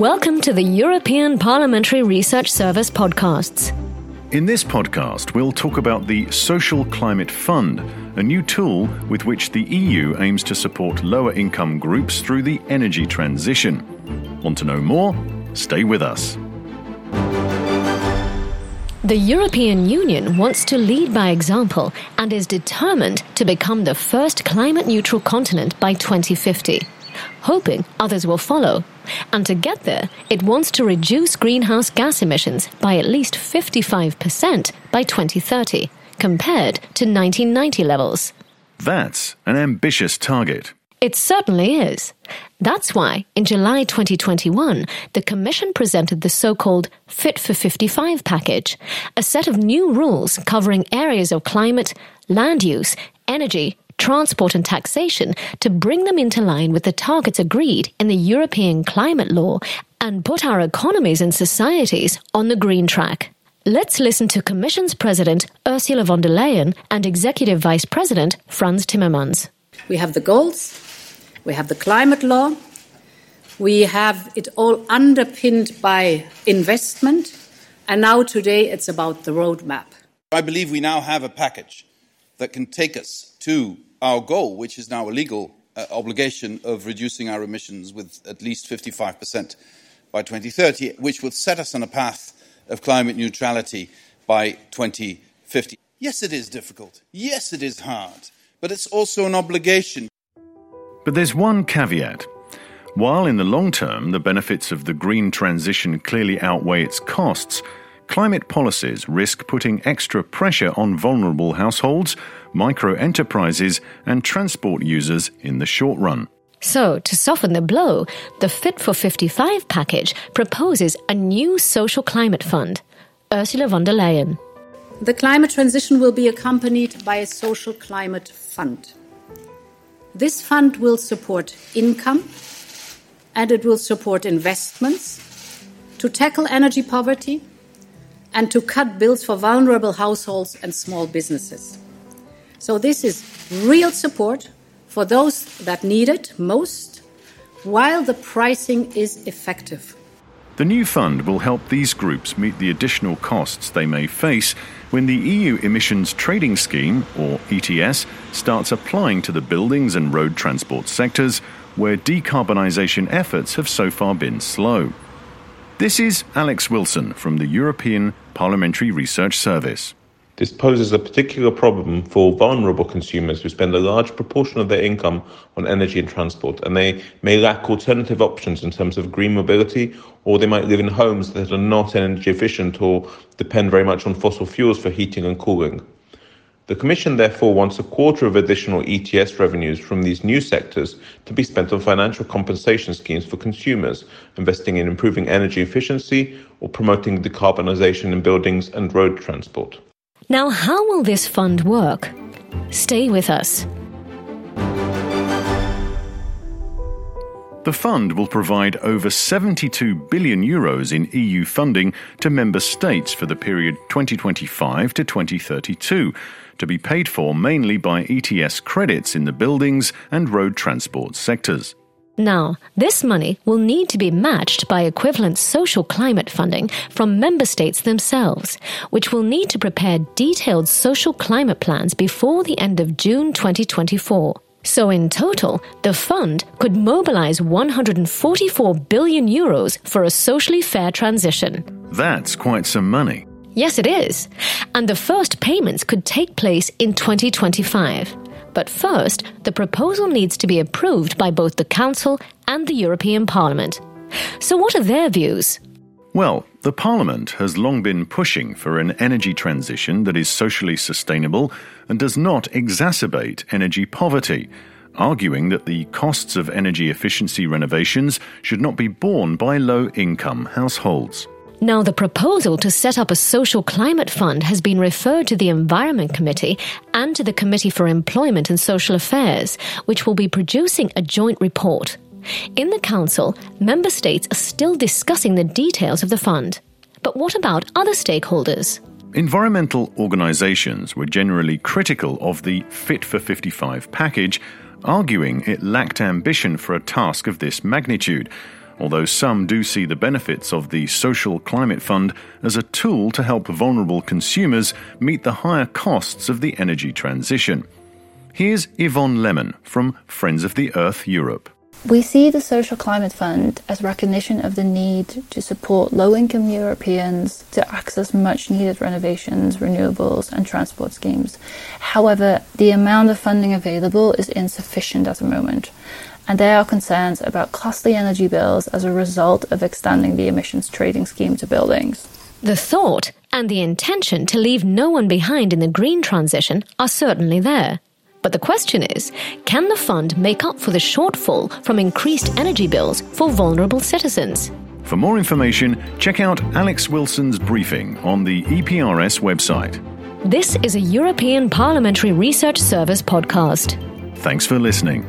Welcome to the European Parliamentary Research Service podcasts. In this podcast, we'll talk about the Social Climate Fund, a new tool with which the EU aims to support lower income groups through the energy transition. Want to know more? Stay with us. The European Union wants to lead by example and is determined to become the first climate neutral continent by 2050, hoping others will follow. And to get there, it wants to reduce greenhouse gas emissions by at least 55% by 2030, compared to 1990 levels. That's an ambitious target. It certainly is. That's why, in July 2021, the Commission presented the so called Fit for 55 package, a set of new rules covering areas of climate, land use, energy, transport, and taxation to bring them into line with the targets agreed in the European climate law and put our economies and societies on the green track. Let's listen to Commission's President Ursula von der Leyen and Executive Vice President Frans Timmermans. We have the goals, we have the climate law. We have it all underpinned by investment. And now, today, it's about the roadmap. I believe we now have a package that can take us to our goal, which is now a legal uh, obligation of reducing our emissions with at least 55% by 2030, which will set us on a path of climate neutrality by 2050. Yes, it is difficult. Yes, it is hard. But it's also an obligation. But there's one caveat. While in the long term the benefits of the green transition clearly outweigh its costs, climate policies risk putting extra pressure on vulnerable households, micro enterprises, and transport users in the short run. So, to soften the blow, the Fit for 55 package proposes a new social climate fund. Ursula von der Leyen. The climate transition will be accompanied by a social climate fund. This fund will support income and it will support investments to tackle energy poverty and to cut bills for vulnerable households and small businesses. So, this is real support for those that need it most, while the pricing is effective. The new fund will help these groups meet the additional costs they may face when the EU Emissions Trading Scheme, or ETS, starts applying to the buildings and road transport sectors where decarbonisation efforts have so far been slow. This is Alex Wilson from the European Parliamentary Research Service. This poses a particular problem for vulnerable consumers who spend a large proportion of their income on energy and transport, and they may lack alternative options in terms of green mobility, or they might live in homes that are not energy efficient or depend very much on fossil fuels for heating and cooling. The Commission therefore wants a quarter of additional ETS revenues from these new sectors to be spent on financial compensation schemes for consumers, investing in improving energy efficiency or promoting decarbonisation in buildings and road transport. Now, how will this fund work? Stay with us. The fund will provide over 72 billion euros in EU funding to member states for the period 2025 to 2032, to be paid for mainly by ETS credits in the buildings and road transport sectors. Now, this money will need to be matched by equivalent social climate funding from member states themselves, which will need to prepare detailed social climate plans before the end of June 2024. So, in total, the fund could mobilize 144 billion euros for a socially fair transition. That's quite some money. Yes, it is. And the first payments could take place in 2025. But first, the proposal needs to be approved by both the Council and the European Parliament. So, what are their views? Well, the Parliament has long been pushing for an energy transition that is socially sustainable and does not exacerbate energy poverty, arguing that the costs of energy efficiency renovations should not be borne by low income households. Now, the proposal to set up a social climate fund has been referred to the Environment Committee and to the Committee for Employment and Social Affairs, which will be producing a joint report. In the Council, member states are still discussing the details of the fund. But what about other stakeholders? Environmental organisations were generally critical of the Fit for 55 package, arguing it lacked ambition for a task of this magnitude although some do see the benefits of the Social Climate Fund as a tool to help vulnerable consumers meet the higher costs of the energy transition. Here's Yvonne Lemon from Friends of the Earth Europe. We see the Social Climate Fund as recognition of the need to support low income Europeans to access much needed renovations, renewables, and transport schemes. However, the amount of funding available is insufficient at the moment, and there are concerns about costly energy bills as a result of extending the emissions trading scheme to buildings. The thought and the intention to leave no one behind in the green transition are certainly there. But the question is can the fund make up for the shortfall from increased energy bills for vulnerable citizens? For more information, check out Alex Wilson's briefing on the EPRS website. This is a European Parliamentary Research Service podcast. Thanks for listening.